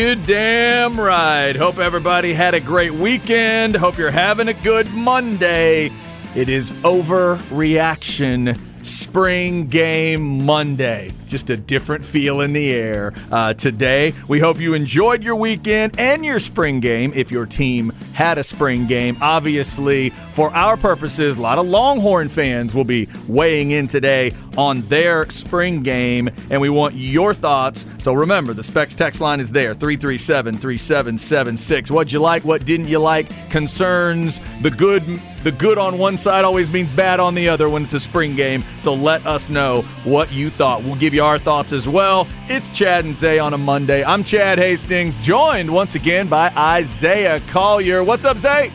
You damn right. Hope everybody had a great weekend. Hope you're having a good Monday. It is overreaction spring game Monday. Just a different feel in the air uh, today. We hope you enjoyed your weekend and your spring game if your team had a spring game. Obviously, for our purposes, a lot of Longhorn fans will be weighing in today on their spring game, and we want your thoughts. So remember, the Specs text line is there 337 3776. What'd you like? What didn't you like? Concerns, the good. The good on one side always means bad on the other when it's a spring game. So let us know what you thought. We'll give you our thoughts as well. It's Chad and Zay on a Monday. I'm Chad Hastings, joined once again by Isaiah Collier. What's up, Zay?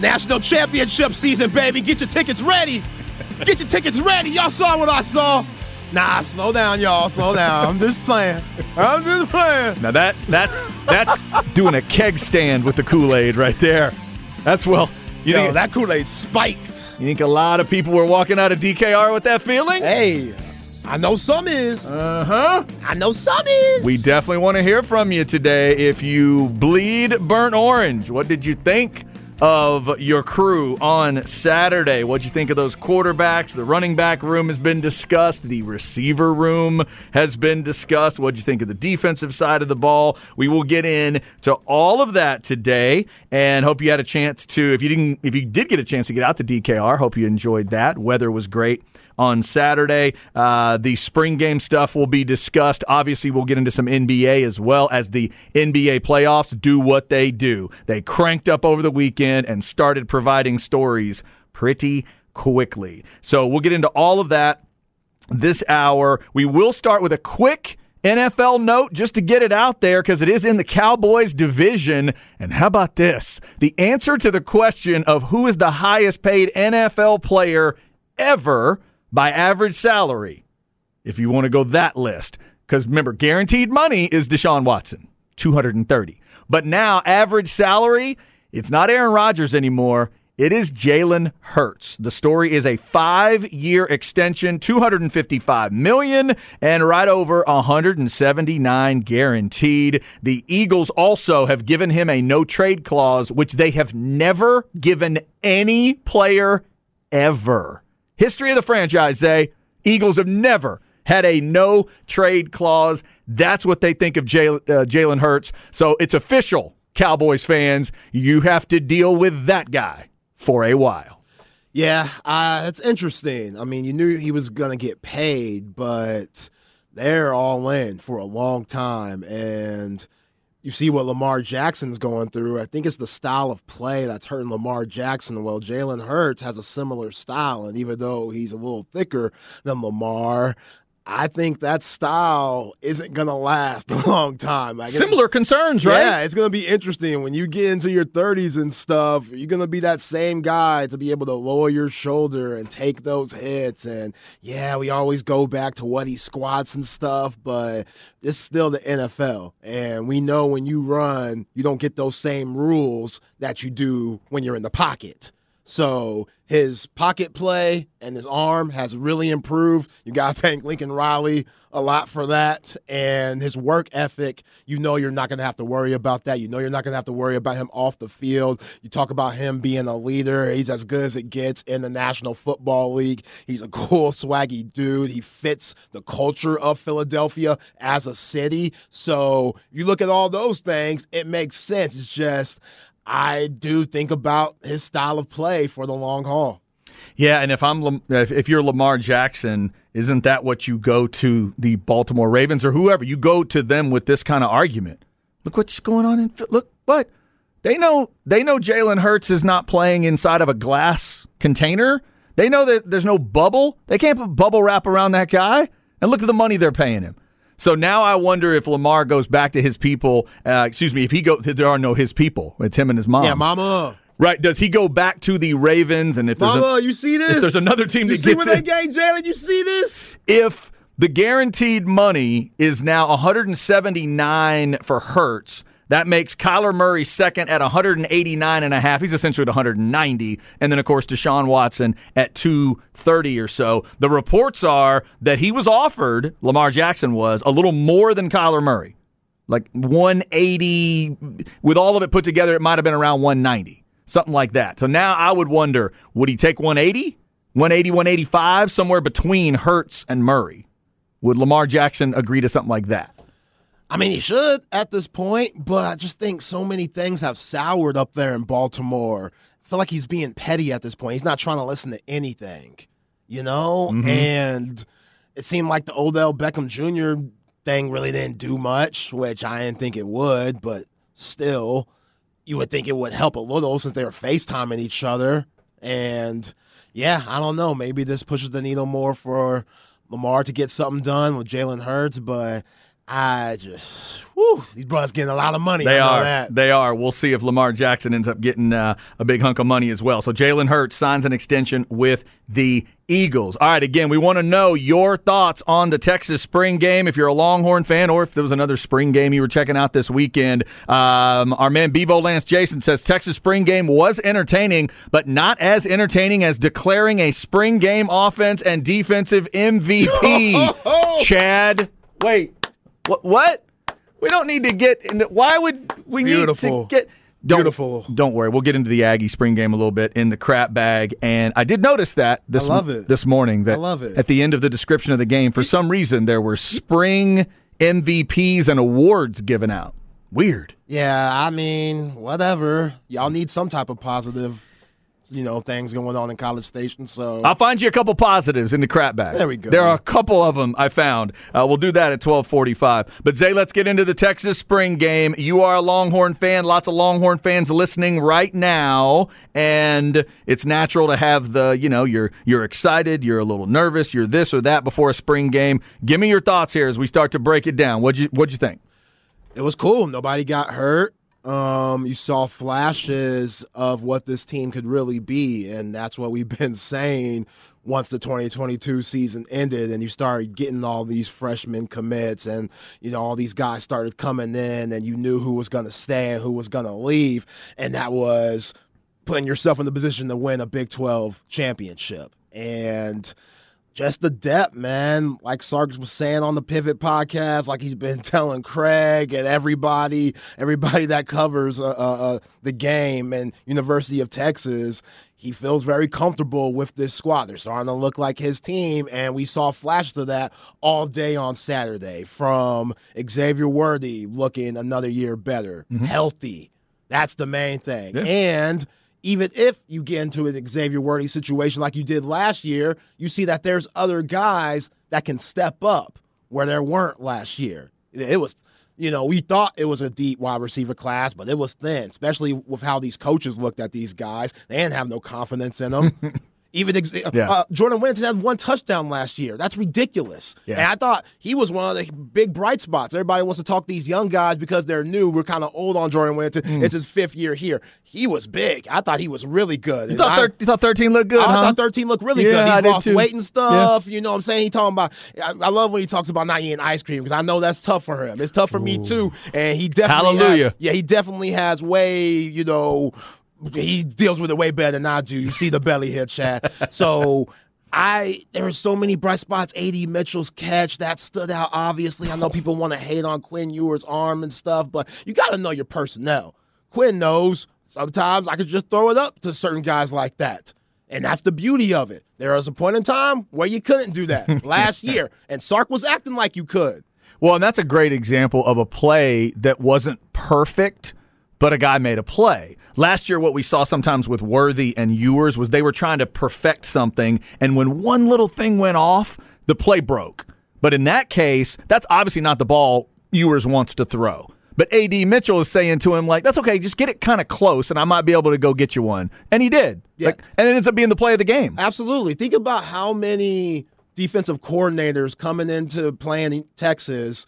National championship season, baby. Get your tickets ready. Get your tickets ready. Y'all saw what I saw. Nah, slow down, y'all. Slow down. I'm just playing. I'm just playing. Now that that's that's doing a keg stand with the Kool-Aid right there. That's well. You Yo, think that Kool-Aid spiked. You think a lot of people were walking out of DKR with that feeling? Hey, I know some is. Uh huh. I know some is. We definitely want to hear from you today. If you bleed burnt orange, what did you think? Of your crew on Saturday. What'd you think of those quarterbacks? The running back room has been discussed. The receiver room has been discussed. What'd you think of the defensive side of the ball? We will get in to all of that today and hope you had a chance to if you didn't if you did get a chance to get out to DKR, hope you enjoyed that. Weather was great on Saturday. Uh, the spring game stuff will be discussed. Obviously, we'll get into some NBA as well as the NBA playoffs do what they do. They cranked up over the weekend and started providing stories pretty quickly. So we'll get into all of that this hour. We will start with a quick NFL note just to get it out there because it is in the Cowboys division. And how about this? The answer to the question of who is the highest paid NFL player ever by average salary, if you want to go that list. Because remember, guaranteed money is Deshaun Watson, 230. But now, average salary, it's not Aaron Rodgers anymore. It is Jalen Hurts. The story is a five-year extension, 255 million, and right over 179 guaranteed. The Eagles also have given him a no-trade clause, which they have never given any player ever. History of the franchise, Zay. Eagles have never had a no trade clause. That's what they think of uh, Jalen uh, Hurts. So it's official, Cowboys fans. You have to deal with that guy for a while. Yeah, uh, it's interesting. I mean, you knew he was going to get paid, but they're all in for a long time. And you see what Lamar Jackson's going through. I think it's the style of play that's hurting Lamar Jackson. Well, Jalen Hurts has a similar style, and even though he's a little thicker than Lamar, I think that style isn't going to last a long time. Like Similar concerns, right? Yeah, it's going to be interesting when you get into your 30s and stuff. You're going to be that same guy to be able to lower your shoulder and take those hits. And yeah, we always go back to what he squats and stuff, but it's still the NFL. And we know when you run, you don't get those same rules that you do when you're in the pocket. So his pocket play and his arm has really improved. You got to thank Lincoln Riley a lot for that. And his work ethic, you know, you're not going to have to worry about that. You know, you're not going to have to worry about him off the field. You talk about him being a leader. He's as good as it gets in the National Football League. He's a cool, swaggy dude. He fits the culture of Philadelphia as a city. So you look at all those things, it makes sense. It's just, I do think about his style of play for the long haul. Yeah, and if I'm if you're Lamar Jackson, isn't that what you go to the Baltimore Ravens or whoever? You go to them with this kind of argument. Look what's going on in look what they know. They know Jalen Hurts is not playing inside of a glass container. They know that there's no bubble. They can't put bubble wrap around that guy. And look at the money they're paying him. So now I wonder if Lamar goes back to his people. Uh, excuse me, if he go, there are no his people. It's him and his mom. Yeah, mama. Right? Does he go back to the Ravens? And if mama, there's a, you see this? If there's another team you that see gets they gave Jalen, you see this? If the guaranteed money is now 179 for Hurts that makes Kyler Murray second at 189 and a half. He's essentially at 190. And then, of course, Deshaun Watson at 230 or so. The reports are that he was offered, Lamar Jackson was, a little more than Kyler Murray. Like 180, with all of it put together, it might have been around 190, something like that. So now I would wonder would he take 180, 180, 185, somewhere between Hurts and Murray? Would Lamar Jackson agree to something like that? I mean, he should at this point, but I just think so many things have soured up there in Baltimore. I feel like he's being petty at this point. He's not trying to listen to anything, you know? Mm-hmm. And it seemed like the Odell Beckham Jr. thing really didn't do much, which I didn't think it would, but still, you would think it would help a little since they were FaceTiming each other. And yeah, I don't know. Maybe this pushes the needle more for Lamar to get something done with Jalen Hurts, but I just, whew, these brothers getting a lot of money. They are. That. They are. We'll see if Lamar Jackson ends up getting uh, a big hunk of money as well. So Jalen Hurts signs an extension with the Eagles. All right, again, we want to know your thoughts on the Texas spring game. If you're a Longhorn fan or if there was another spring game you were checking out this weekend, um, our man Bevo Lance Jason says Texas spring game was entertaining, but not as entertaining as declaring a spring game offense and defensive MVP. Chad, wait. What? What? We don't need to get into. Why would we Beautiful. need to get? Don't, Beautiful. Don't worry. We'll get into the Aggie spring game a little bit in the crap bag. And I did notice that this, I love it. this morning that I love it. at the end of the description of the game, for some reason, there were spring MVPs and awards given out. Weird. Yeah, I mean, whatever. Y'all need some type of positive you know things going on in College Station. So I'll find you a couple positives in the crap bag. There we go. There are a couple of them I found. Uh, we'll do that at twelve forty-five. But Zay, let's get into the Texas spring game. You are a Longhorn fan. Lots of Longhorn fans listening right now, and it's natural to have the you know you're you're excited, you're a little nervous, you're this or that before a spring game. Give me your thoughts here as we start to break it down. What'd you what'd you think? It was cool. Nobody got hurt. Um, you saw flashes of what this team could really be, and that's what we've been saying once the 2022 season ended and you started getting all these freshman commits and you know all these guys started coming in and you knew who was going to stay and who was going to leave and that was putting yourself in the position to win a Big 12 championship. And just the depth, man. Like Sarkis was saying on the Pivot podcast, like he's been telling Craig and everybody, everybody that covers uh, uh, uh, the game and University of Texas, he feels very comfortable with this squad. They're starting to look like his team, and we saw flashes of that all day on Saturday from Xavier Worthy looking another year better, mm-hmm. healthy. That's the main thing. Yeah. And – even if you get into an Xavier Worthy situation like you did last year, you see that there's other guys that can step up where there weren't last year. It was, you know, we thought it was a deep wide receiver class, but it was thin, especially with how these coaches looked at these guys. They didn't have no confidence in them. Even ex- yeah. uh, Jordan Whittington had one touchdown last year. That's ridiculous. Yeah. And I thought he was one of the big bright spots. Everybody wants to talk these young guys because they're new. We're kind of old on Jordan Whittington. Mm. It's his fifth year here. He was big. I thought he was really good. You thought, thir- I, you thought 13 looked good? I huh? thought 13 looked really yeah, good. He lost weight and stuff. You know what I'm saying? He talking about. I, I, love when he talks about not eating ice cream because I know that's tough for him. It's tough for Ooh. me too. And he definitely Hallelujah. Has, yeah, he definitely has way you know he deals with it way better than I do. You see the belly here, Chad. So I there are so many bright spots. AD Mitchell's catch that stood out. Obviously, I know people want to hate on Quinn Ewers' arm and stuff, but you got to know your personnel. Quinn knows sometimes I could just throw it up to certain guys like that. And that's the beauty of it. There was a point in time where you couldn't do that last year, and Sark was acting like you could. Well, and that's a great example of a play that wasn't perfect, but a guy made a play. Last year, what we saw sometimes with Worthy and Ewers was they were trying to perfect something, and when one little thing went off, the play broke. But in that case, that's obviously not the ball Ewers wants to throw. But AD Mitchell is saying to him, like, that's okay, just get it kind of close, and I might be able to go get you one. And he did. Yeah. Like, and it ends up being the play of the game. Absolutely. Think about how many defensive coordinators coming into playing Texas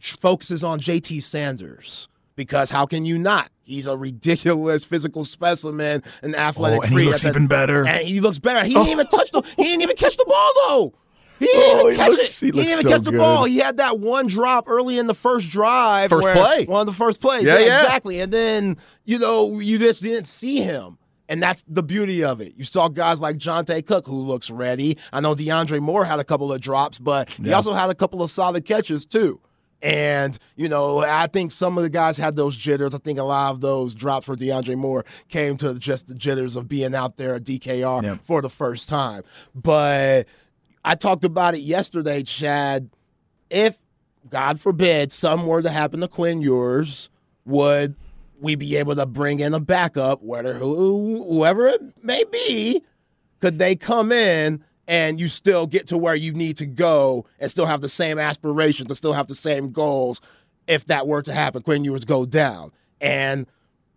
focuses on JT Sanders because how can you not? He's a ridiculous physical specimen, an athletic oh, and freak. He looks even better. And he looks better. He didn't even oh. touch the. He didn't even catch the ball though. He didn't oh, even catch looks, it. He, he didn't even so catch the good. ball. He had that one drop early in the first drive. First play. One of the first plays. Yeah, yeah, yeah, exactly. And then you know you just didn't see him. And that's the beauty of it. You saw guys like Johntay Cook who looks ready. I know DeAndre Moore had a couple of drops, but he also had a couple of solid catches too. And, you know, I think some of the guys had those jitters. I think a lot of those drops for DeAndre Moore came to just the jitters of being out there at DKR yep. for the first time. But I talked about it yesterday, Chad. If, God forbid, some were to happen to Quinn Ewers, would we be able to bring in a backup, whether who, whoever it may be, could they come in and you still get to where you need to go and still have the same aspirations and still have the same goals if that were to happen, Quinn Ewers go down. And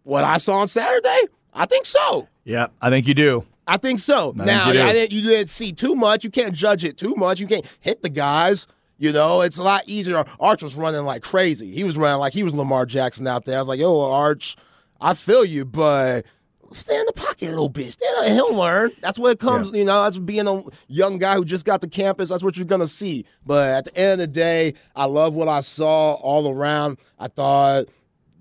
what I saw on Saturday, I think so. Yeah, I think you do. I think so. I now, think you, I didn't, you didn't see too much. You can't judge it too much. You can't hit the guys. You know, it's a lot easier. Arch was running like crazy. He was running like he was Lamar Jackson out there. I was like, yo, Arch, I feel you, but stay in the pocket a little bit. Stay he'll learn. That's what it comes, yeah. you know, that's being a young guy who just got to campus. That's what you're going to see. But at the end of the day, I love what I saw all around. I thought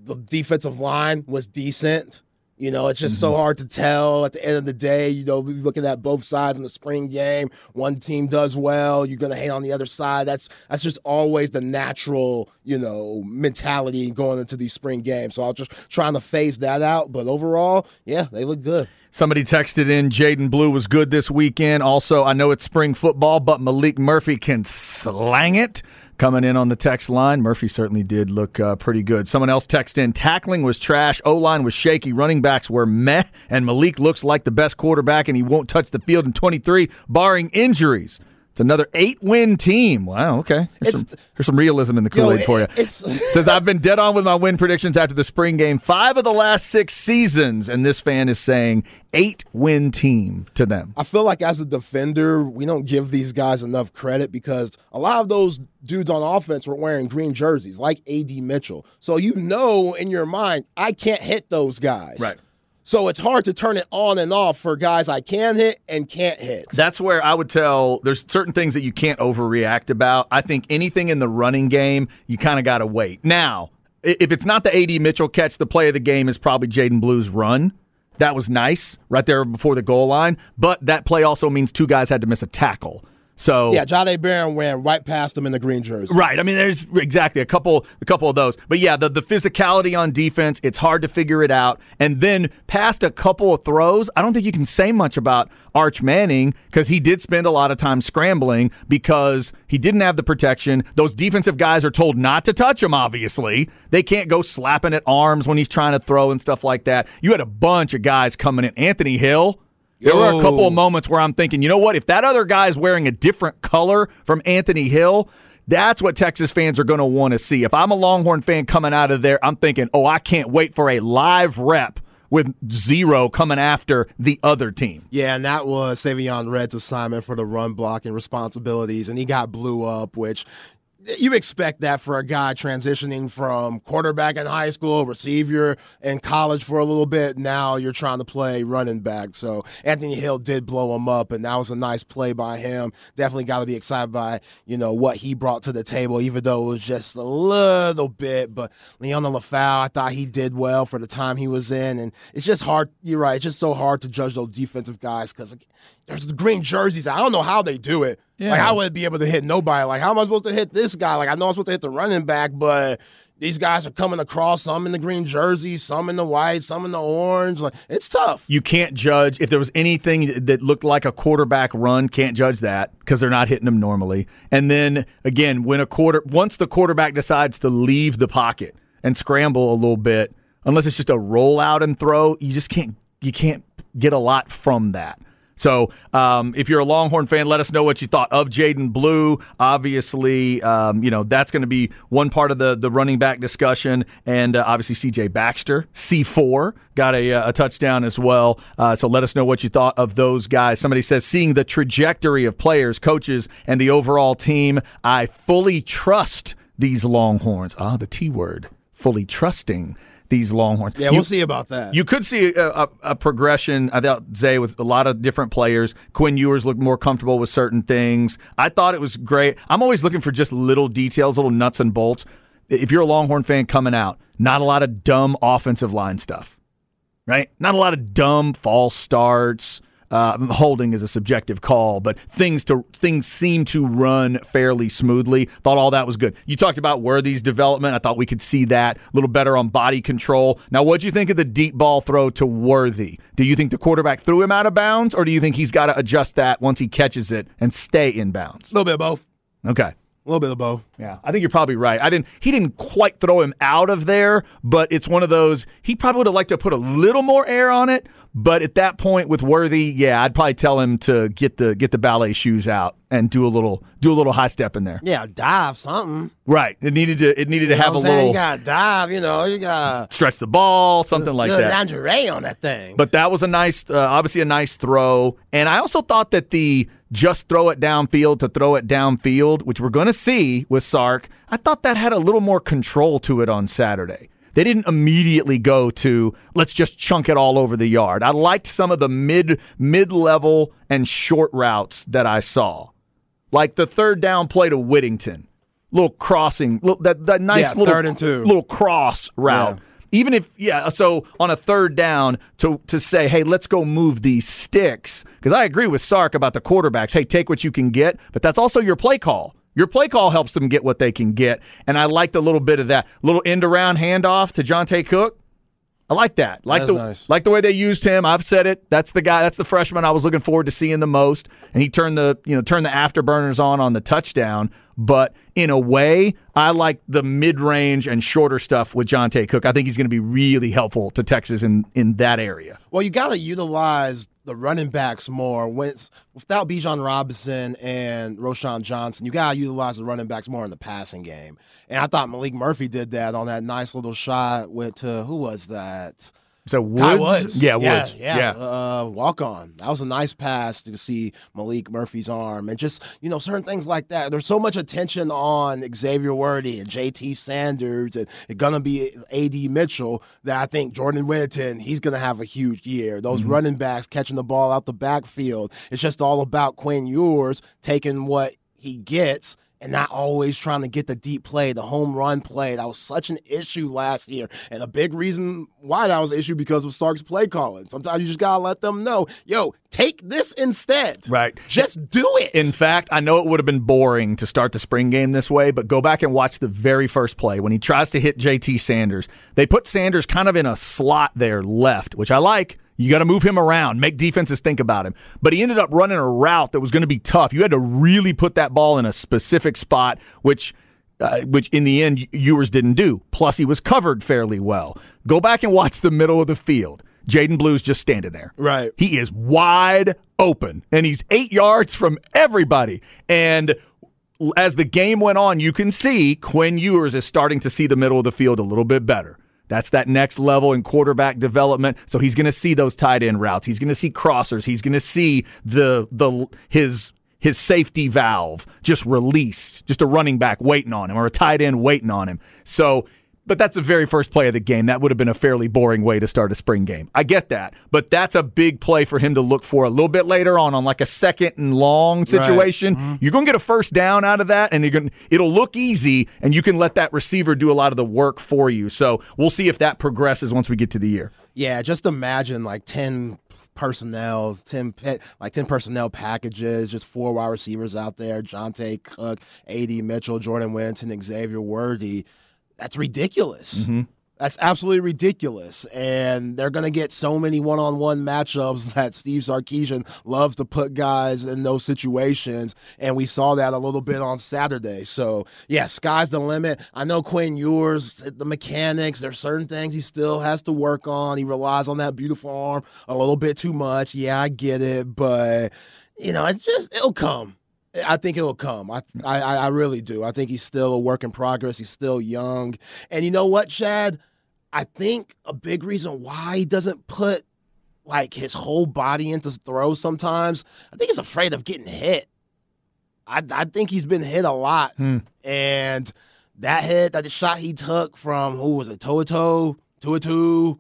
the defensive line was decent. You know, it's just mm-hmm. so hard to tell at the end of the day. You know, looking at both sides in the spring game, one team does well, you're gonna hate on the other side. That's that's just always the natural, you know, mentality going into these spring games. So I was just trying to phase that out. But overall, yeah, they look good. Somebody texted in Jaydon Blue was good this weekend. Also, I know it's spring football, but Malik Murphy can slang it coming in on the text line. Murphy certainly did look uh, pretty good. Someone else texted in tackling was trash, O line was shaky, running backs were meh, and Malik looks like the best quarterback, and he won't touch the field in 23, barring injuries. It's another eight win team. Wow, okay. Here's some, here's some, realism in the Kool Aid for you. Says, I've been dead on with my win predictions after the spring game, five of the last six seasons. And this fan is saying eight win team to them. I feel like as a defender, we don't give these guys enough credit because a lot of those dudes on offense were wearing green jerseys, like AD Mitchell. So you know in your mind, I can't hit those guys. Right. So it's hard to turn it on and off for guys I can hit and can't hit. That's where I would tell there's certain things that you can't overreact about. I think anything in the running game, you kind of got to wait. Now, if it's not the AD Mitchell catch, the play of the game is probably Jaydon Blue's run. That was nice right there before the goal line, but that play also means two guys had to miss a tackle. So yeah, Jahdae Barron ran right past him in the green jersey. Right. I mean, there's exactly a couple, a couple of those. But yeah, the the physicality on defense, it's hard to figure it out. And then past a couple of throws, I don't think you can say much about Arch Manning because he did spend a lot of time scrambling because he didn't have the protection. Those defensive guys are told not to touch him. Obviously, they can't go slapping at arms when he's trying to throw and stuff like that. You had a bunch of guys coming in. Anthony Hill there were a couple of moments where I'm thinking, you know what? If that other guy's wearing a different color from Anthony Hill, that's what Texas fans are going to want to see. If I'm a Longhorn fan coming out of there, I'm thinking, oh, I can't wait for a live rep with zero coming after the other team. Yeah, and that was Savion Red's assignment for the run blocking responsibilities, and he got blew up, which you expect that for a guy transitioning from quarterback in high school, receiver in college for a little bit. Now you're trying to play running back. So Anthony Hill did blow him up, and that was a nice play by him. Definitely got to be excited by you know what he brought to the table, even though it was just a little bit. But Liona Lefau, I thought he did well for the time he was in, and it's just hard. You're right. It's just so hard to judge those defensive guys because there's the green jerseys. I don't know how they do it. Yeah. Like I wouldn't be able to hit nobody. Like how am I supposed to hit this guy? Like I know I'm supposed to hit the running back, but these guys are coming across some in the green jersey, some in the white, some in the orange. Like it's tough. You can't judge if there was anything that looked like a quarterback run. Can't judge that because they're not hitting them normally. And then again, when a quarter once the quarterback decides to leave the pocket and scramble a little bit, unless it's just a rollout and throw, you just can't you can't get a lot from that. So, um, if you're a Longhorn fan, let us know what you thought of Jaydon Blue. Obviously, um, you know that's going to be one part of the the running back discussion, and uh, obviously C.J. Baxter, C4, got a, uh, a touchdown as well. Uh, so, let us know what you thought of those guys. Somebody says, seeing the trajectory of players, coaches, and the overall team, I fully trust these Longhorns. Ah, the T word, fully trusting these Longhorns. Yeah, we'll see about that. You could see a, a, a, progression. I thought Zay with a lot of different players. Quinn Ewers looked more comfortable with certain things. I thought it was great. I'm always looking for just little details, little nuts and bolts. If you're a Longhorn fan coming out, not a lot of dumb offensive line stuff, right? Not a lot of dumb false starts. Uh, holding is a subjective call, but things to things seem to run fairly smoothly. Thought all that was good. You talked about Worthy's development. I thought we could see that a little better on body control. Now, what do you think of the deep ball throw to Worthy? Do you think the quarterback threw him out of bounds, or do you think he's got to adjust that once he catches it and stay in bounds? A little bit of both. Okay. A little bit of both. Yeah, I think you're probably right. I didn't. He didn't quite throw him out of there, but it's one of those. He probably would have liked to put a little more air on it. But at that point with Worthy, yeah, I'd probably tell him to get the get the ballet shoes out and do a little do a little high step in there. Yeah, dive something. Right. It needed to it needed to You know have a saying? little You got to dive. You know, you got stretch the ball, something like that. lingerie on that thing. But that was a nice, uh, obviously a nice throw. And I also thought that the just throw it downfield to throw it downfield, which we're going to see with Sark, I thought that had a little more control to it on Saturday. They didn't immediately go to let's just chunk it all over the yard. I liked some of the mid mid level and short routes that I saw, like the third down play to Whittington, little crossing, little, that that nice Yeah, little third and two. little cross route. Even if yeah, so on a third down to to say, hey, let's go move these sticks because I agree with Sark about the quarterbacks. Hey, take what you can get, but that's also your play call. Your play call helps them get what they can get, and I liked a little bit of that little end around handoff to Johntay Cook. I like that. Like That's the nice. like the way they used him. I've said it. That's the guy. That's the freshman I was looking forward to seeing the most. And he turned the you know turned the afterburners on on the touchdown. But in a way, I like the mid range and shorter stuff with Johntay Cook. I think he's going to be really helpful to Texas in in that area. Well, you got to utilize the running backs more. When, without Bijan Robinson and Roschon Johnson, you got to utilize the running backs more in the passing game. And I thought Malik Murphy did that on that nice little shot. Went to who was that? So Woods, Woods. yeah, Woods, yeah, yeah. Uh, walk on. That was a nice pass to see Malik Murphy's arm, and just you know certain things like that. There's so much attention on Xavier Worthy and J.T. Sanders, and it's gonna be A.D. Mitchell. That I think Jordan Whittington, he's gonna have a huge year. Those Mm-hmm. running backs catching the ball out the backfield. It's just all about Quinn Ewers taking what he gets and not always trying to get the deep play, the home run play. That was such an issue last year. And a big reason why that was an issue because of Sark's play calling. Sometimes you just got to let them know, yo, take this instead. Right. Just do it. In fact, I know it would have been boring to start the spring game this way, but go back and watch the very first play when he tries to hit JT Sanders. They put Sanders kind of in a slot there left, which I like. You got to move him around, make defenses think about him. But he ended up running a route that was going to be tough. You had to really put that ball in a specific spot, which uh, which in the end Ewers didn't do. Plus, he was covered fairly well. Go back and watch the middle of the field. Jaydon Blue's just standing there. Right. He is wide open, and he's eight yards from everybody. And as the game went on, you can see Quinn Ewers is starting to see the middle of the field a little bit better. That's that next level in quarterback development. So he's going to see those tight end routes. He's going to see crossers. He's going to see the the his his safety valve just released, just a running back waiting on him or a tight end waiting on him. So but that's the very first play of the game. That would have been a fairly boring way to start a spring game. I get that. But that's a big play for him to look for a little bit later on, on like a second and long situation. Mm-hmm. You're going to get a first down out of that, and you're going it'll look easy, and you can let that receiver do a lot of the work for you. So we'll see if that progresses once we get to the year. Yeah, just imagine like 10 personnel, 10 like 10 personnel packages, just four wide receivers out there, Johntay Cook, AD Mitchell, Jordan Whittington, Xavier Worthy. That's ridiculous. Mm-hmm. That's absolutely ridiculous. And they're going to get so many one on one matchups that Steve Sarkisian loves to put guys in those situations. And we saw that a little bit on Saturday. So, yeah, sky's the limit. I know Quinn Ewers, the mechanics, there's certain things he still has to work on. He relies on that beautiful arm a little bit too much. Yeah, I get it. But, you know, it just, it'll come. I think it'll come. I, I I really do. I think he's still a work in progress. He's still young, and you know what, Chad? I think a big reason why he doesn't put like his whole body into throws sometimes. I think he's afraid of getting hit. I I think he's been hit a lot, hmm. and that hit, that shot he took from who was it? Toto, Tuatu,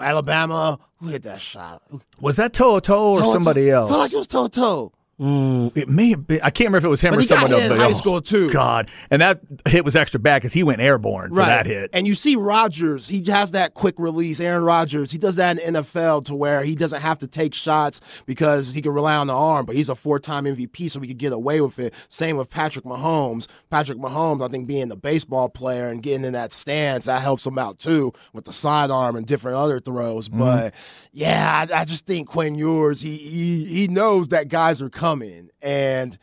Alabama. Who hit that shot? Was that Toto or Toto. somebody I else? feel like it was Toto. Ooh, it may have been. I can't remember if it was him But or someone else. in high oh, school, too. God, and that hit was extra bad because he went airborne for that hit. And you see Rodgers, he has that quick release. Aaron Rodgers, he does that in NFL to where he doesn't have to take shots because he can rely on the arm, but he's a four time MVP, so we could get away with it. Same with Patrick Mahomes. Patrick Mahomes, I think being the baseball player and getting in that stance, that helps him out too with the sidearm and different other throws. Mm-hmm. But yeah, I, I just think Quinn Ewers, he, he he knows that guys are coming. Coming and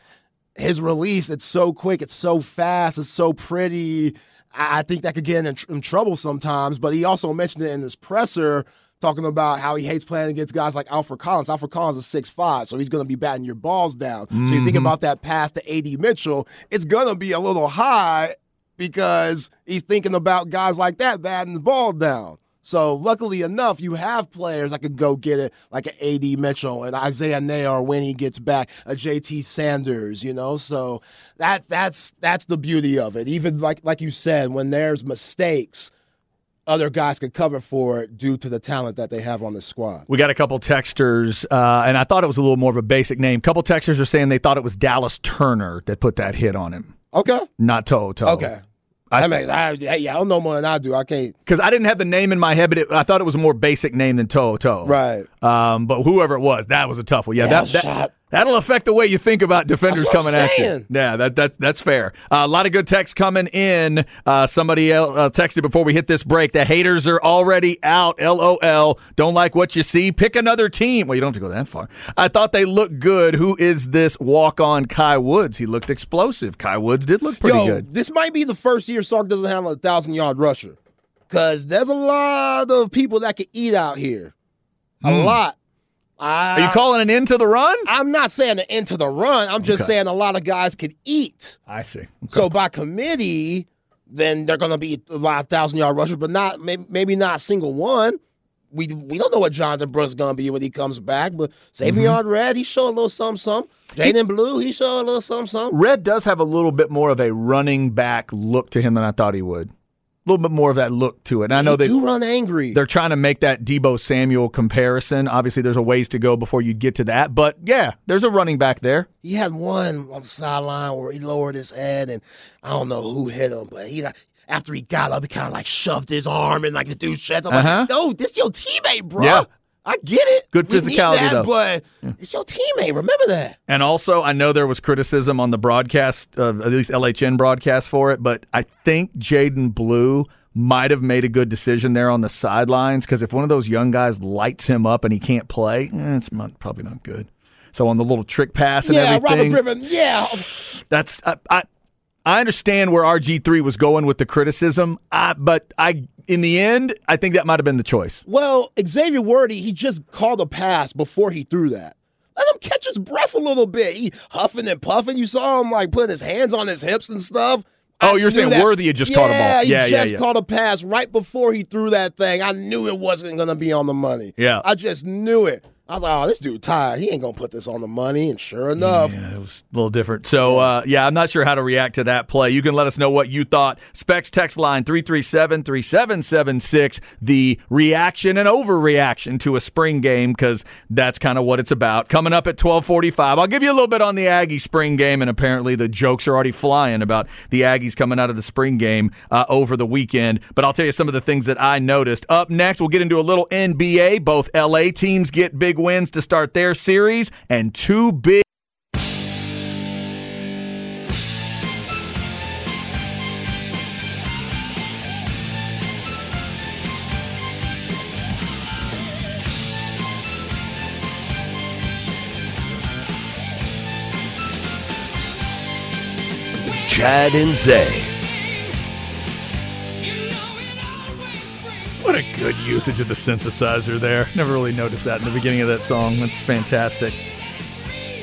his release, it's so quick, it's so fast, it's so pretty. I I think that could get him in, tr- in trouble sometimes. But he also mentioned it in his presser, talking about how he hates playing against guys like Alfred Collins. Alfred Collins is six five, so he's going to be batting your balls down. So you think mm-hmm. about that pass to AD Mitchell, it's going to be a little high because he's thinking about guys like that batting the ball down. So luckily enough, you have players that could go get it, like an AD Mitchell and Isaiah Neyor when he gets back, a JT Sanders, you know. So that that's that's the beauty of it. Even like like you said, when there's mistakes, other guys can cover for it due to the talent that they have on the squad. We got a couple texters, uh, and I thought it was a little more of a basic name. couple texters are saying they thought it was Dallas Turner that put that hit on him, Okay. not Toto. Okay. I, mean, I, I don't know more than I do. I can't. Because I didn't have the name in my head, but it, I thought it was a more basic name than Toto. Right. Um, but whoever it was, that was a tough one. Yeah, Yeah, that, that. That'll affect the way you think about defenders coming at you. Yeah, that that's that's fair. Uh, a lot of good texts coming in. Uh, somebody else uh, texted before we hit this break. The haters are already out. LOL. Don't like what you see. Pick another team. Well, you don't have to go that far. I thought they looked good. Who is this walk on Kai Woods? He looked explosive. Kai Woods did look pretty Yo, good. this might be the first year Sark doesn't have a thousand yard rusher. Cause there's a lot of people that can eat out here. A lot. I, Hmm. Are you calling an end to the run? I'm not saying an end to the run. I'm just Okay. saying a lot of guys could eat. I see. So by committee, then they're going to be a lot of thousand yard rushers, but not maybe, maybe not a single one. We we don't know what Jonathan Brooks going to be when he comes back, but Mm-hmm. Red, he showed a little something, something. Jaydon Blue, he showed a little something, something. Red does have a little bit more of a running back look to him than I thought he would. A little bit more of that look to it. And I know they do run angry. they're trying to make that Deebo Samuel comparison. Obviously, there's a ways to go before you get to that, but yeah, there's a running back there. He had one on the sideline where he lowered his head, and I don't know who hit him, but he after he got up, he kind of like shoved his arm and like the dude sheds. I'm Uh-huh. like, no, this your teammate, bro. Yeah. I get it. Good We physicality, that, though. but it's your teammate. Remember that. And also, I know there was criticism on the broadcast, uh, at least LHN broadcast for it, but I think Jaydon Blue might have made a good decision there on the sidelines because if one of those young guys lights him up and he can't play, eh, it's not, probably not good. So on the little trick pass and yeah, everything, Robert Griffin. Yeah, that's I, I I understand where RG three was going with the criticism, uh, but I in the end I think that might have been the choice. Well, Xavier Worthy, he just called a pass before he threw that. Let him catch his breath a little bit. He huffing and puffing. You saw him like putting his hands on his hips and stuff. Oh, I you're saying that- Worthy had just yeah, caught a ball. He Yeah, yeah, He just yeah. caught a pass right before he threw that thing. I knew it wasn't going to be on the money. Yeah. I just knew it. I was like, oh, this dude tired. He ain't to put this on the money. And sure enough, Yeah, it was a little different. So, uh, yeah, I'm not sure how to react to that play. You can let us know what you thought. Specs text line 337 3776. The reaction and overreaction to a spring game, because that's kind of what it's about. Coming up at 1245. I'll give you a little bit on the Aggie spring game, and apparently the jokes are already flying about the Aggies coming out of the spring game uh, over the weekend. But I'll tell you some of the things that I noticed. Up next, we'll get into a little NBA. Both LA teams get big wins to start their series, and two big. Chad and Zay. What a good usage of the synthesizer there. Never really noticed that in the beginning of that song. That's fantastic.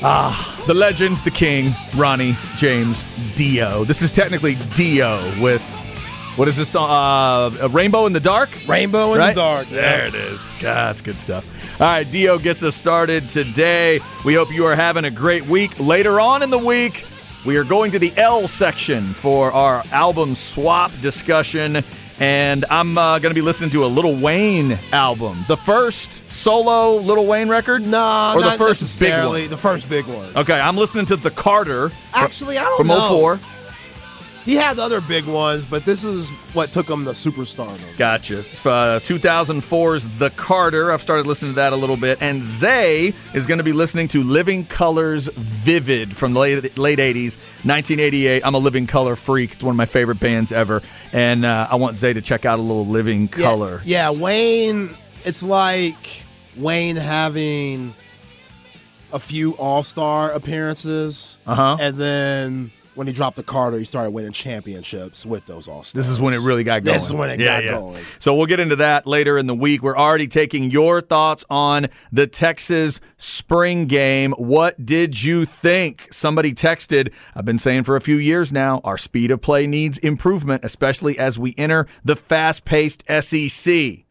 Ah, the legend, the king, Ronnie James Dio. This is technically Dio with what is this song? Uh, a Rainbow in the Dark. Rainbow in Right? the dark. There it is. God, that's good stuff. All right, Dio gets us started today. We hope you are having a great week. Later on in the week, we are going to the L section for our album swap discussion. And I'm uh, going to be listening to a Lil Wayne album. The first solo Lil Wayne record? No, or the first big one? The first big one. Okay, I'm listening to The Carter. Actually, I don't from know. 04. He had other big ones, but this is what took him to superstardom. Gotcha. Uh, 2004's The Carter. I've started listening to that a little bit. And Zay is going to be listening to Living Colour's Vivid from the late, late 80s, 1988. I'm a Living Colour freak. It's one of my favorite bands ever. And uh, I want Zay to check out a little Living Yeah, Color. Yeah, Wayne. It's like Wayne having a few All Star appearances, Uh-huh. and then when he dropped the Carter, he started winning championships with those All Stars. This is when it really got going. This is when it Yeah, got yeah. going. So we'll get into that later in the week. We're already taking your thoughts on the Texas spring game. What did you think? Somebody texted, I've been saying for a few years now, our speed of play needs improvement, especially as we enter the fast paced SEC.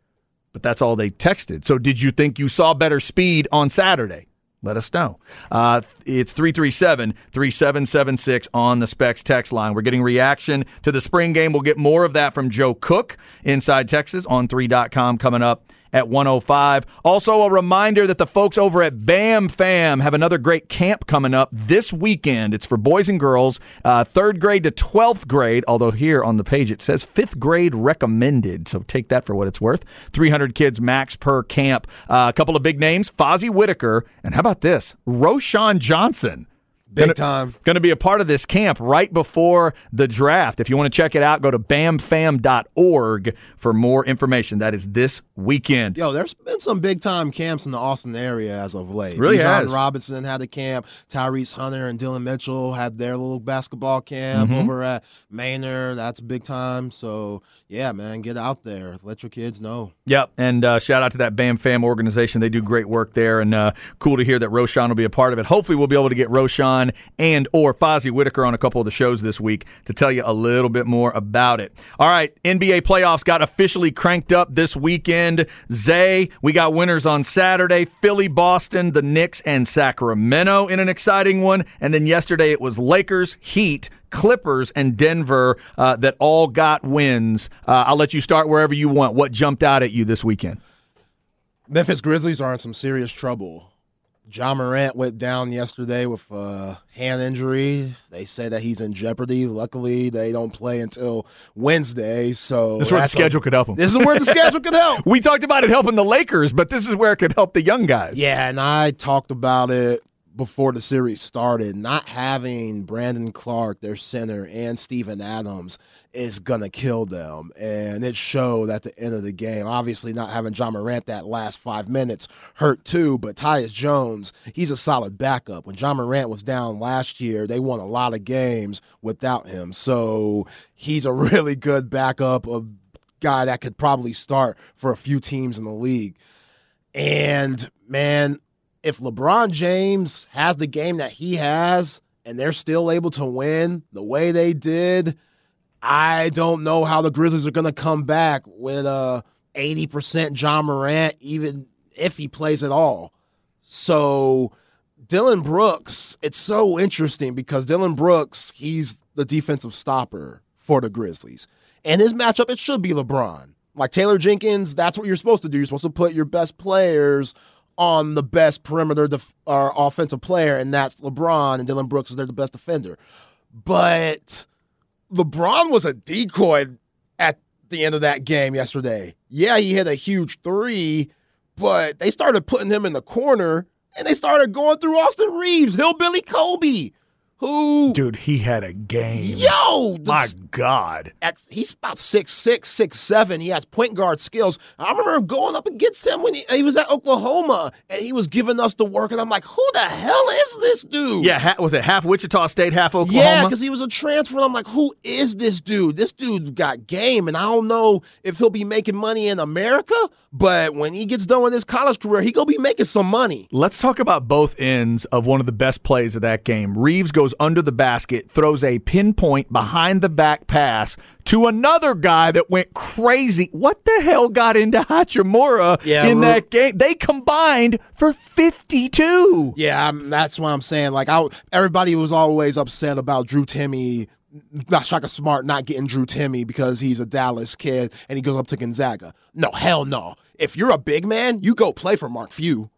But that's all they texted. So did you think you saw better speed on Saturday? Let us know. Uh, it's 337 3776 on the Specs text line. We're getting reaction to the spring game. We'll get more of that from Joe Cook inside Texas on 3.com coming up at 105. Also, a reminder that the folks over at BAM Fam have another great camp coming up this weekend. It's for boys and girls, uh, third grade to 12th grade, although here on the page it says fifth grade recommended. So take that for what it's worth. 300 kids max per camp. Uh, a couple of big names Fozzie Whitaker, and how about this? Roschon Johnson. Big Gonna- time. Going to be a part of this camp right before the draft. If you want to check it out, go to bamfam.org for more information. That is this weekend. Yo, there's been some big time camps in the Austin area as of late. Really has. Robinson had a camp. Tyrese Hunter and Dillon Mitchell had their little basketball camp Mm-hmm. over at Manor. That's big time. So yeah, man, get out there. Let your kids know. Yep, and uh, shout out to that Bam Fam organization. They do great work there, and uh, cool to hear that Roschon will be a part of it. Hopefully, we'll be able to get Roschon and or Fozzie Whitaker on a couple of the shows this week to tell you a little bit more about it. All right, NBA playoffs got officially cranked up this weekend. Zay, we got winners on Saturday: Philly, Boston, the Knicks, and Sacramento in an exciting one. And then yesterday it was Lakers, Heat. Clippers and Denver uh, that all got wins. Uh, I'll let you start wherever you want. What jumped out at you this weekend? Memphis Grizzlies are in some serious trouble. Ja Morant went down yesterday with a hand injury. They say that he's in jeopardy. Luckily, they don't play until Wednesday. So This is where the that's a- schedule could help them. This is where the schedule could help. we talked about it helping the Lakers, but this is where it could help the young guys. Yeah, and I talked about it before the series started. Not having Brandon Clarke, their center, and Steven Adams is gonna kill them, and it showed at the end of the game. Obviously, not having Ja Morant that last five minutes hurt too, but Tyus Jones, he's a solid backup. When Ja Morant was down last year, they won a lot of games without him, so he's a really good backup of guy that could probably start for a few teams in the league. And man, if LeBron James has the game that he has and they're still able to win the way they did, I don't know how the Grizzlies are going to come back with uh, a 80% Ja Morant, even if he plays at all. So, Dillon Brooks, it's so interesting because Dillon Brooks, he's the defensive stopper for the Grizzlies. And his matchup, it should be LeBron. Like Taylor Jenkins, that's what you're supposed to do. You're supposed to put your best players on the best perimeter def- or offensive player, and that's LeBron, and Dillon Brooks is there the best defender. But LeBron was a decoy at the end of that game yesterday. Yeah, he hit a huge three, but they started putting him in the corner and they started going through Austin Reaves, Hillbilly Kobe, who, Dude, he had a game. yo, My God. at, he's about six six, six seven. He has point guard skills. I remember going up against him when he, he was at Oklahoma and he was giving us the work. And I'm like, who the hell is this dude? Yeah, ha- was it half Wichita State, half Oklahoma? Yeah, because he was a transfer. I'm like, who is this dude? This dude got game, and I don't know if he'll be making money in America, but when he gets done with his college career, he gonna be making some money. Let's talk about both ends of one of the best plays of that game. Reaves goes under the basket, throws a pinpoint behind the back pass to another guy that went crazy. What the hell got into Hachimura Yeah, in that game? They combined for 52. Yeah, I'm, that's what I'm saying. Like, I, everybody was always upset about Drew Timme not Shaka Smart not getting Drew Timme because he's a Dallas kid and he goes up to Gonzaga. No, hell no. If you're a big man, you go play for Mark Few.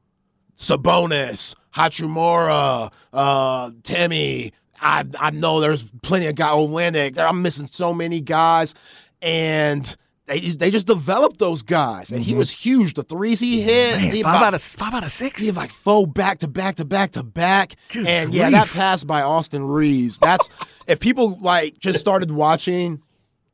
Sabonis, Hachimura, uh, Timme. I I know there's plenty of guys. Olynyk. I'm missing so many guys, and they they just developed those guys. And he was huge. The threes he hit, Man, he five about- out of five out of six. he had like four back to back to back to back. Good and yeah, that grief. pass by Austin Reaves. That's if people like just started watching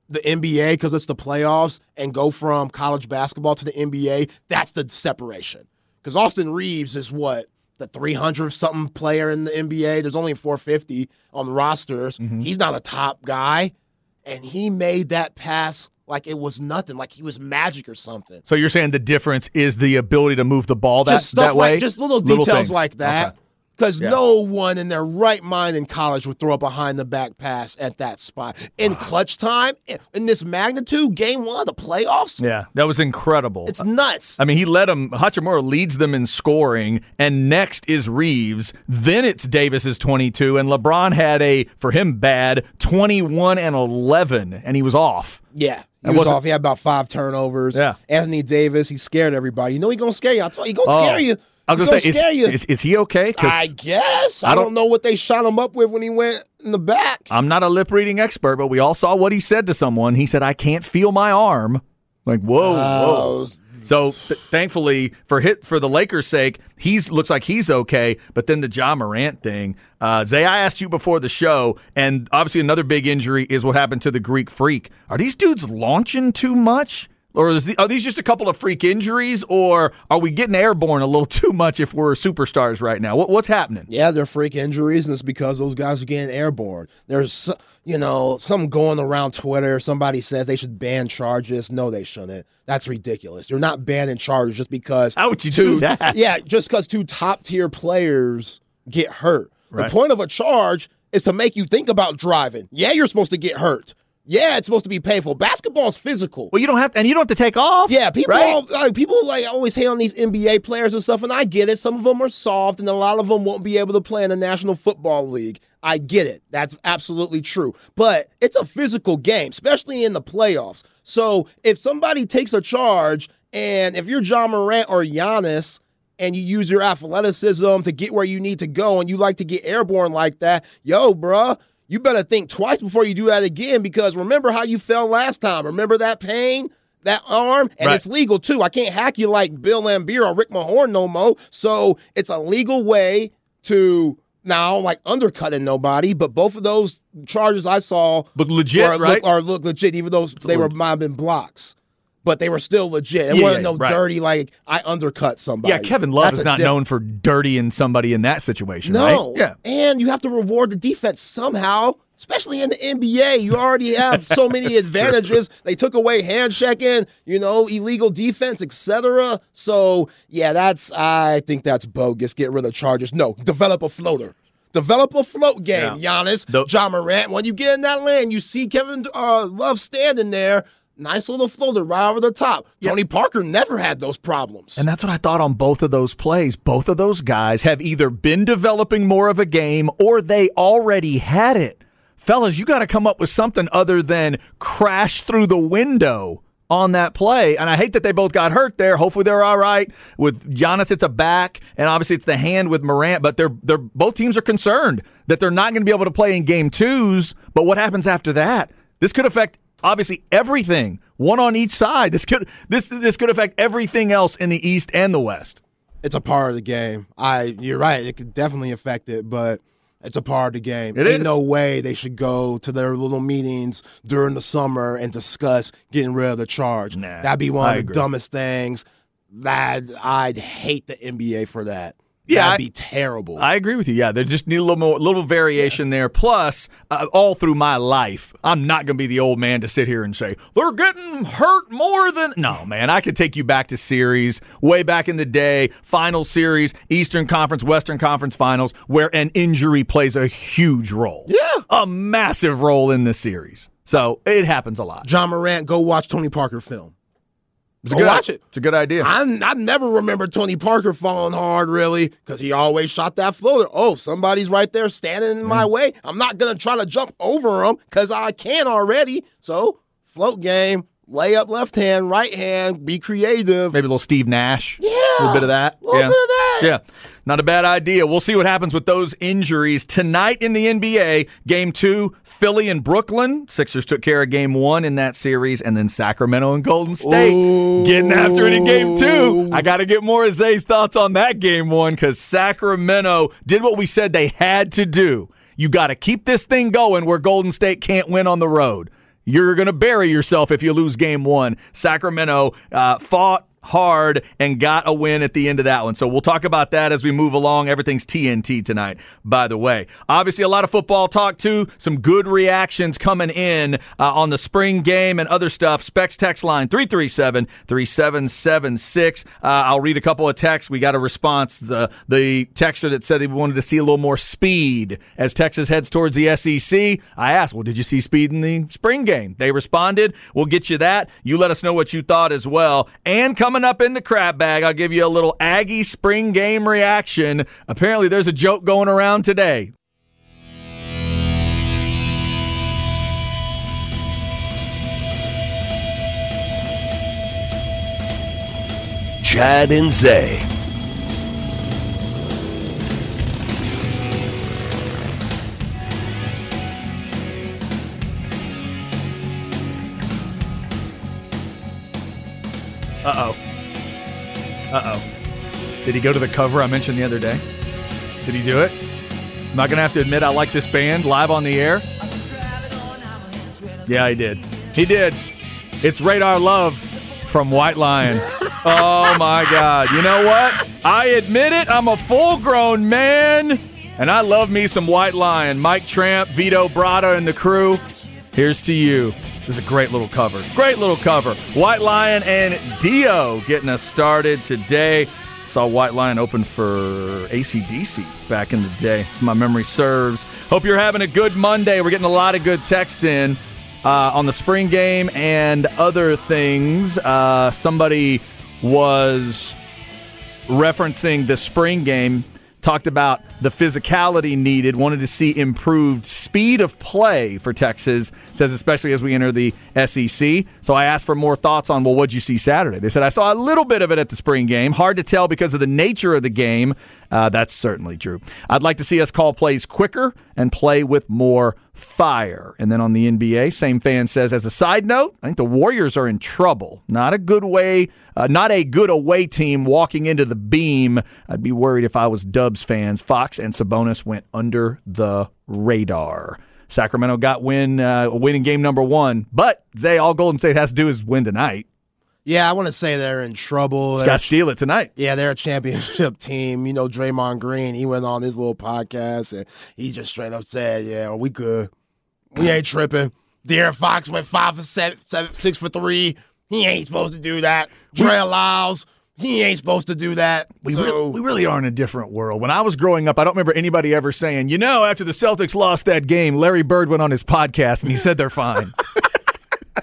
the NBA because it's the playoffs and go from college basketball to the NBA, that's the separation. Because Austin Reaves is what the 300 something player in the NBA. There's only 450 on the rosters. Mm-hmm. He's not a top guy, and he made that pass like it was nothing, like he was magic or something So you're saying the difference is the ability to move the ball that just stuff that way, like just little Little details things. like that. Okay. Because Yeah. no one in their right mind in college would throw a behind the back pass at that spot. In clutch time, in- in this magnitude, game one of the playoffs, Yeah, that was incredible. it's nuts. I mean, he led them. Hachimura leads them in scoring, and next is Reaves. Then it's Davis's 22, and LeBron had a for him bad 21 and 11, and he was off. yeah. He was off. He had about five turnovers. Yeah. Anthony Davis, he scared everybody. You know he gonna scare you. I told you, he gonna Oh. scare you. I was He gonna say, scare you. is, is, is he okay? I guess. I, I don't, don't- know what they shot him up with when he went in the back. I'm not a lip reading expert, but we all saw what he said to someone. He said, "I can't feel my arm." Like, whoa, whoa. Oh, So th- thankfully for hit for the Lakers' sake, he's looks like he's okay. But then the Ja Morant thing, uh, Zay, I asked you before the show, and obviously another big injury is what happened to the Greek Freak. Are these dudes launching too much? Or is the, are these just a couple of freak injuries, or are we getting airborne a little too much if we're superstars right now? What, what's happening? Yeah, they're freak injuries, and it's because those guys are getting airborne. There's, you know, something going around Twitter. Somebody says they should ban charges. No, they shouldn't. That's ridiculous. You're not banning charges just because. How would you two, do that? Yeah, just because two top tier players get hurt. Right. The point of a charge is to make you think about driving. Yeah, you're supposed to get hurt. Yeah, it's supposed to be painful. Basketball's physical. Well, you don't have, to, and you don't have to take off. Yeah, people right? all, like, people like always hate on these NBA players and stuff, and I get it. Some of them are soft, and a lot of them won't be able to play in the National Football League. I get it. That's absolutely true. But it's a physical game, especially in the playoffs. So if somebody takes a charge, and if you're Ja Morant or Giannis, and you use your athleticism to get where you need to go, and you like to get airborne like that, yo, bruh, you better think twice before you do that again because remember how you fell last time. Remember that pain, that arm, and Right. it's legal too. I can't hack you like Bill Laimbeer or Rick Mahorn no more. So it's a legal way to now like undercutting nobody. But both of those charges I saw Look legit, are, right? look, are look legit, even though they were been blocks. But they were still legit. It Yeah, wasn't yeah, no right. dirty like I undercut somebody. yeah, Kevin Love That's is not diff- known for dirtying somebody in that situation, no. right? Yeah. And you have to reward the defense somehow, especially in the NBA. You already have so many advantages. They took away hand checking, you know, illegal defense, etc. So, yeah, that's I think that's bogus. Get rid of charges. No, develop a floater. Develop a float game, Giannis, The- Ja Morant. When you get in that lane, you see Kevin uh, Love standing there. Nice little floater right over the top. Tony Parker never had those problems. And that's what I thought on both of those plays. Both of those guys have either been developing more of a game or they already had it. Fellas, you got to come up with something other than crash through the window on that play. And I hate that they both got hurt there. Hopefully they're all right. With Giannis, it's a back, and obviously it's the hand with Morant. But they're they're both teams are concerned that they're not going to be able to play in game twos. But what happens after that? This could affect obviously everything. One on each side. This could this this could affect everything else in the East and the West. it's a part of the game. I you're right, it could definitely affect it, but it's a part of the game. It Ain't is. no way they should go to their little meetings during the summer and discuss getting rid of the charge. Nah, That'd be one I of the agree. dumbest things. That I'd hate the NBA for that. Yeah, That'd I- be terrible. I agree with you. Yeah, they just need a little more, little variation there. Plus, uh, all through my life, I'm not going to be the old man to sit here and say they're getting hurt more than. No, man, I could take you back to series way back in the day, final series, Eastern Conference, Western Conference Finals, where an injury plays a huge role. Yeah. a massive role in the series. So it happens a lot. Ja Morant, go watch Tony Parker film. It's a Go good, watch it. It's a good idea. I, I never remember Tony Parker falling hard, really, because he always shot that floater. Oh, somebody's right there standing in my mm. way. I'm not going to try to jump over him because I can already. So, float game, lay up left hand, right hand, be creative. Maybe a little Steve Nash. Yeah. A little bit of that. A little yeah. bit of that. Yeah. Not a bad idea. We'll see what happens with those injuries. Tonight in the NBA, game two, Philly and Brooklyn. Sixers took care of game one in that series, and then Sacramento and Golden State Ooh. getting after it in game two. I got to get more of Zay's thoughts on that game one because Sacramento did what we said they had to do. You got to keep this thing going where Golden State can't win on the road. You're going to bury yourself if you lose game one. Sacramento uh, fought hard and got a win at the end of that one. So we'll talk about that as we move along. Everything's TNT tonight, by the way. Obviously, a lot of football talk too. Some good reactions coming in uh, on the spring game and other stuff. Specs text line 337 3776. Uh, I'll read a couple of texts. We got a response. The, the texter that said he wanted to see a little more speed as Texas heads towards the SEC. I asked, well, did you see speed in the spring game? They responded. We'll get you that. You let us know what you thought as well. And coming up in the crab bag, I'll give you a little Aggie spring game reaction. Apparently, there's a joke going around today. Chad and Zay. Did he go to the cover I mentioned the other day? Did he do it? I'm not going to have to admit I like this band live on the air. Yeah, he did. He did. It's Radar Love from White Lion. oh my God. You know what? I admit it. I'm a full grown man, and I love me some White Lion. Mike Tramp, Vito Bratta, and the crew. Here's to you. This is a great little cover. Great little cover. White Lion and Dio getting us started today. Saw White Lion open for ACDC back in the day, if my memory serves. Hope you're having a good Monday. We're getting a lot of good texts in uh, on the spring game and other things. Uh, somebody was referencing the spring game, talked about the physicality needed, wanted to see improved speed of play for Texas, says especially as we enter the SEC. So I asked for more thoughts on, well, what'd you see Saturday? They said, I saw a little bit of it at the spring game. Hard to tell because of the nature of the game. Uh, that's certainly true. I'd like to see us call plays quicker and play with more fire. And then on the NBA, same fan says, as a side note, I think the Warriors are in trouble. Not a good way, uh, not a good away team walking into the beam. I'd be worried if I was Dubs fans. Fox and Sabonis went under the radar. Sacramento got win, uh, win in game number one, but Zay, all Golden State has to do is win tonight. Yeah, I want to say they're in trouble. Got to steal it tonight. Yeah, they're a championship team. You know, Draymond Green, he went on his little podcast and he just straight up said, Yeah, we good. We ain't tripping. De'Aaron Fox went five for seven, seven, six for three. He ain't supposed to do that. Trey Lyles, he ain't supposed to do that. We, So- really, we really are in a different world. When I was growing up, I don't remember anybody ever saying, you know, after the Celtics lost that game, Larry Bird went on his podcast and he said they're fine.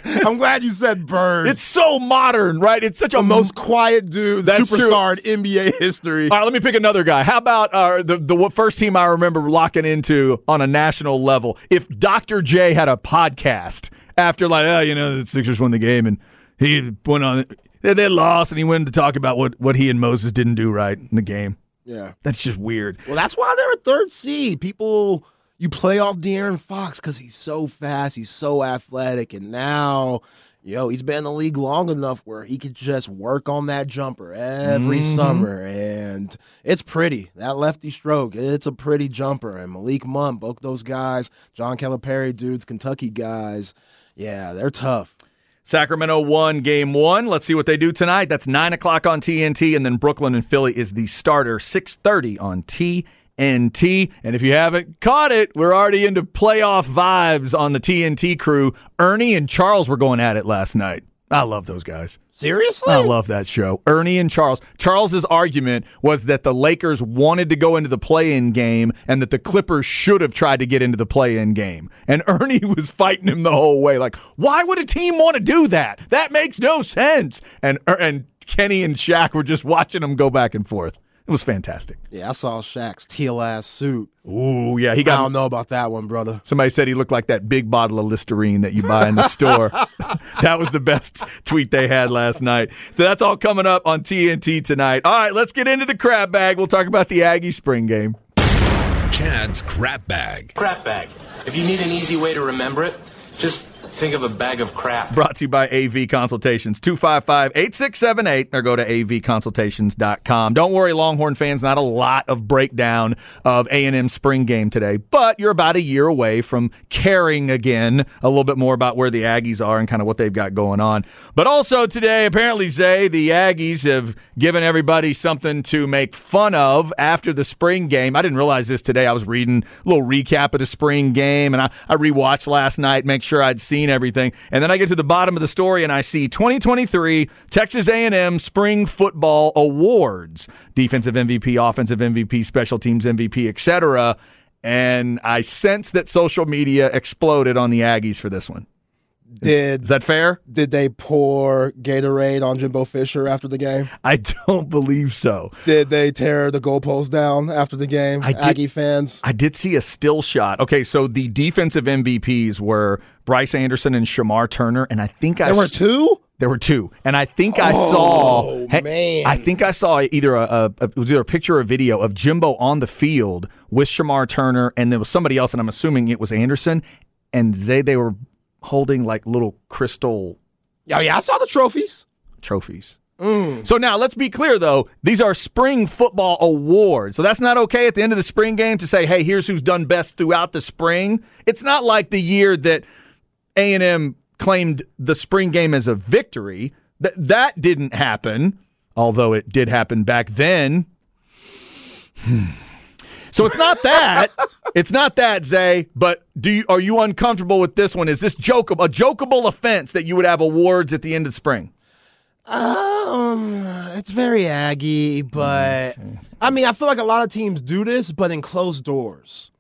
I'm glad you said Bird. it's so modern, right? It's such a the most quiet dude, That's true. superstar in NBA history. All right, let me pick another guy. How about uh, the the first team I remember locking into on a national level? If Dr. J had a podcast after, like, oh, you know, the Sixers won the game and he went on, they, they lost and he went to talk about what, what he and Moses didn't do right in the game. Yeah. That's just weird. Well, that's why they're a third seed. People, you play off De'Aaron Fox because he's so fast, he's so athletic, and now, yo, he's been in the league long enough where he could just work on that jumper every Mhm. summer, and it's pretty. That lefty stroke, it's a pretty jumper. And Malik Monk, both those guys, John Calipari dudes, Kentucky guys, yeah, they're tough. Sacramento won game one. Let's see what they do tonight. That's nine o'clock on TNT, and then Brooklyn and Philly is the starter. Six thirty on TNT. And if you haven't caught it, we're already into playoff vibes on the TNT crew. Ernie and Charles were going at it last night. I love those guys. Seriously? I love that show. Ernie and Charles. Charles's argument was that the Lakers wanted to go into the play-in game and that the Clippers should have tried to get into the play-in game. And Ernie was fighting him the whole way like, "Why would a team want to do that? That makes no sense." And er, and Kenny and Shaq were just watching them go back and forth. It was fantastic. Yeah, I saw Shaq's teal ass suit. Ooh, yeah, he got. I got don't know about that one, brother. Somebody said he looked like that big bottle of Listerine that you buy in the store. that was the best tweet they had last night. So that's all coming up on TNT tonight. All right, let's get into the crab bag. We'll talk about the Aggie spring game. Chad's Crap Bag. Crap bag. If you need an easy way to remember it, just think of a bag of crap. Brought to you by AV Consultations, 255 8678, or go to avconsultations.com. Don't worry, Longhorn fans, not a lot of breakdown of A&M spring game today, but you're about a year away from caring again a little bit more about where the Aggies are and kind of what they've got going on. But also today, apparently, Zay, the Aggies have given everybody something to make fun of after the spring game. I didn't realize this today. I was reading a little recap of the spring game, and I, I rewatched last night, make sure I'd seen everything. And then I get to the bottom of the story, and I see 2023 Texas A&M Spring Football Awards, defensive MVP, offensive MVP, special teams MVP, etc. And I sense that social media exploded on the Aggies for this one. Did Is that fair? did they pour Gatorade on Jimbo Fisher after the game? I don't believe so. Did they tear the goalpost down after the game? I did- Aggie fans. I did see a still shot. Okay, so the defensive MVPs were Bryce Anderson and Shemar Turner, and I think I There were two. There were two, and I think I Oh, saw. man. I think I saw either a, a, a it was either a picture or a video of Jimbo on the field with Shemar Turner, and there was somebody else, and I'm assuming it was Anderson, and they they were holding like little crystal Yeah, yeah, I saw the trophies. trophies. Mm. So now let's be clear though, these are spring football awards. So that's not okay at the end of the spring game to say, "Hey, here's who's done best throughout the spring." It's not like the year that A&M claimed the spring game as a victory. That that didn't happen, although it did happen back then. So it's not that. it's not that, Zay. But do you, are you uncomfortable with this one? Is this joke a jokeable offense that you would have awards at the end of spring? Um, it's very Aggie, but I mean, I feel like a lot of teams do this, but in closed doors.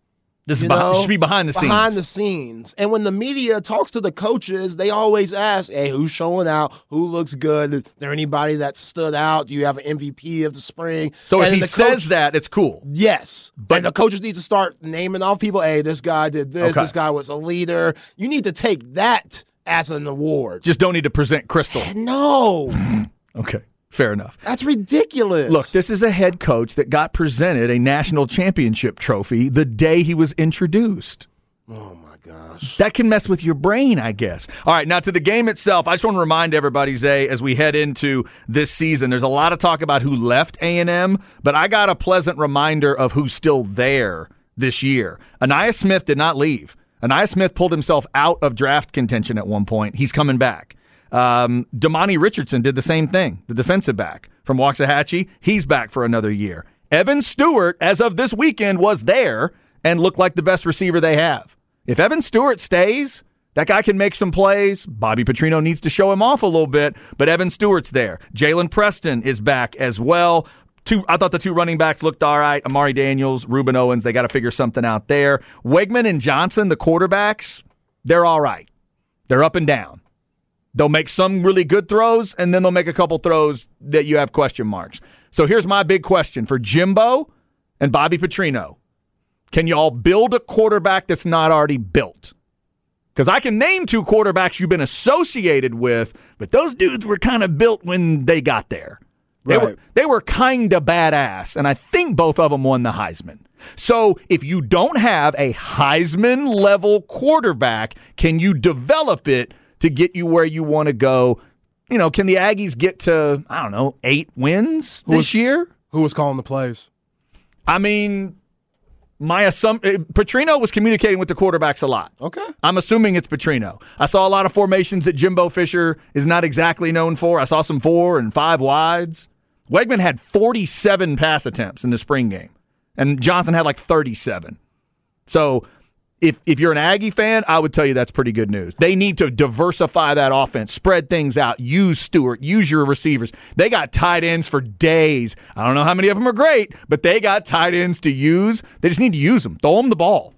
This is behind, should be behind the scenes. Behind the scenes. And when the media talks to the coaches, they always ask, hey, who's showing out? Who looks good? Is there anybody that stood out? Do you have an MVP of the spring? so if And he the says coach- that, it's cool. Yes. But- But the coaches need to start naming off people. Hey, this guy did this. Okay. This guy was a leader. You need to take that as an award. Just don't need to present Crystal. no, Okay, fair enough. that's ridiculous. Look, this is a head coach that got presented a national championship trophy the day he was introduced. Oh my gosh. That can mess with your brain, I guess. All right, now to the game itself. I just want to remind everybody, Zay, as we head into this season, there's a lot of talk about who left A&M, but I got a pleasant reminder of who's still there this year. Ainias Smith did not leave. Ainias Smith pulled himself out of draft contention at one point. He's coming back. Um, Demani Richardson did the same thing, the defensive back from Waxahachie. He's back for another year. Evan Stewart, as of this weekend, was there and looked like the best receiver they have. If Evan Stewart stays, that guy can make some plays. Bobby Petrino needs to show him off a little bit, but Evan Stewart's there. Jalen Preston is back as well. Two, I thought the two running backs looked all right. Amari Daniels, Rueben Owens, they got to figure something out there. Weigman and Johnson, the quarterbacks, they're all right. They're up and down. They'll make some really good throws, and then they'll make a couple throws that you have question marks. So here's my big question for Jimbo and Bobby Petrino. Can y'all build a quarterback that's not already built? Because I can name two quarterbacks you've been associated with, but those dudes were kind of built when they got there. They were they were kind of badass, and I think both of them won the Heisman. So if you don't have a Heisman level quarterback, can you develop it to get you where you want to go? You know, can the Aggies get to I don't know eight wins this was- year? Who was calling the plays? I mean, my assumption eh, Petrino was communicating with the quarterbacks a lot. Okay. I'm assuming it's Petrino. I saw a lot of formations that Jimbo Fisher is not exactly known for. I saw some four and five wides. Weigman had 47 pass attempts in the spring game, and Johnson had like 37. So if if you're an Aggie fan, I would tell you that's pretty good news. They need to diversify that offense, spread things out, use Stewart, use your receivers. They got tight ends for days. I don't know how many of them are great, but they got tight ends to use. They just need to use them. Throw them the ball.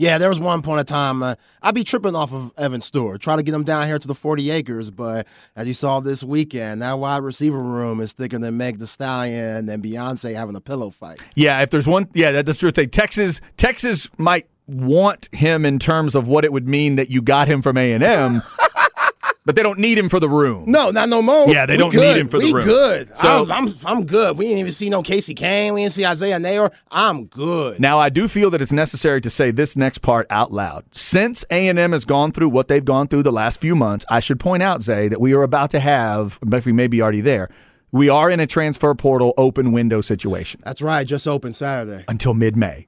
Yeah, there was one point of time uh, I'd be tripping off of Evan Stewart, trying to get him down here to the 40 acres, but as you saw this weekend, that wide receiver room is thicker than Meg the Stallion and Beyonce having a pillow fight. Yeah, if there's one, yeah, that's true. Say Texas, Texas might want him in terms of what it would mean that you got him from A and M. but they don't need him for the room. No, not no more. Yeah, they we don't good. need him for the we room. good. So- I'm, I'm I'm good. We didn't even see no Casey Cain. We didn't see Isaiah Neyor. I'm good. Now, I do feel that it's necessary to say this next part out loud. Since A&M has gone through what they've gone through the last few months, I should point out, Zay, that we are about to have, but we may be already there, we are in a transfer portal open window situation That's right. Just open Saturday. until mid-May.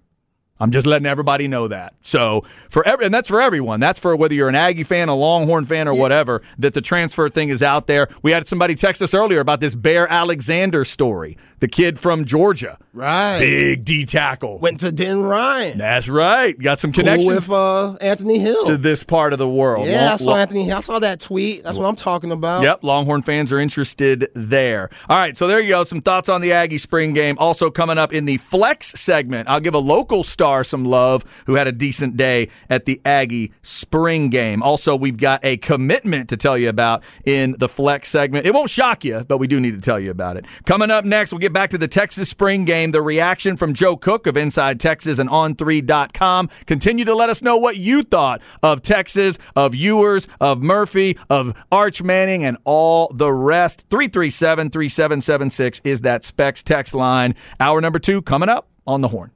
I'm just letting everybody know that. So for every, and that's for everyone. That's for whether you're an Aggie fan, a Longhorn fan, or whatever. That the transfer thing is out there. We had somebody text us earlier about this Bear Alexander story, the kid from Georgia, Right. big D tackle. Went to Denton Ryan. That's right. Got some Cool with uh, Anthony Hill. to this part of the world. yeah, I saw long- Anthony Hill. I saw that tweet. That's what I'm talking about. Yep, Longhorn fans are interested there. All right, so there you go. Some thoughts on the Aggie spring game. Also coming up in the flex segment, I'll give a local star some love who had a decent day at the Aggie spring game. Also, we've got a commitment to tell you about in the flex segment. It won't shock you, but we do need to tell you about it. Coming up next, we'll get back to the Texas spring game, the reaction from Joe Cook of Inside Texas and On3.com. Continue to let us know what you thought of Texas, of Ewers, of Murphy, of Arch Manning, and all the rest. 337 3776 is that Specs text line. Hour number two coming up on the horn.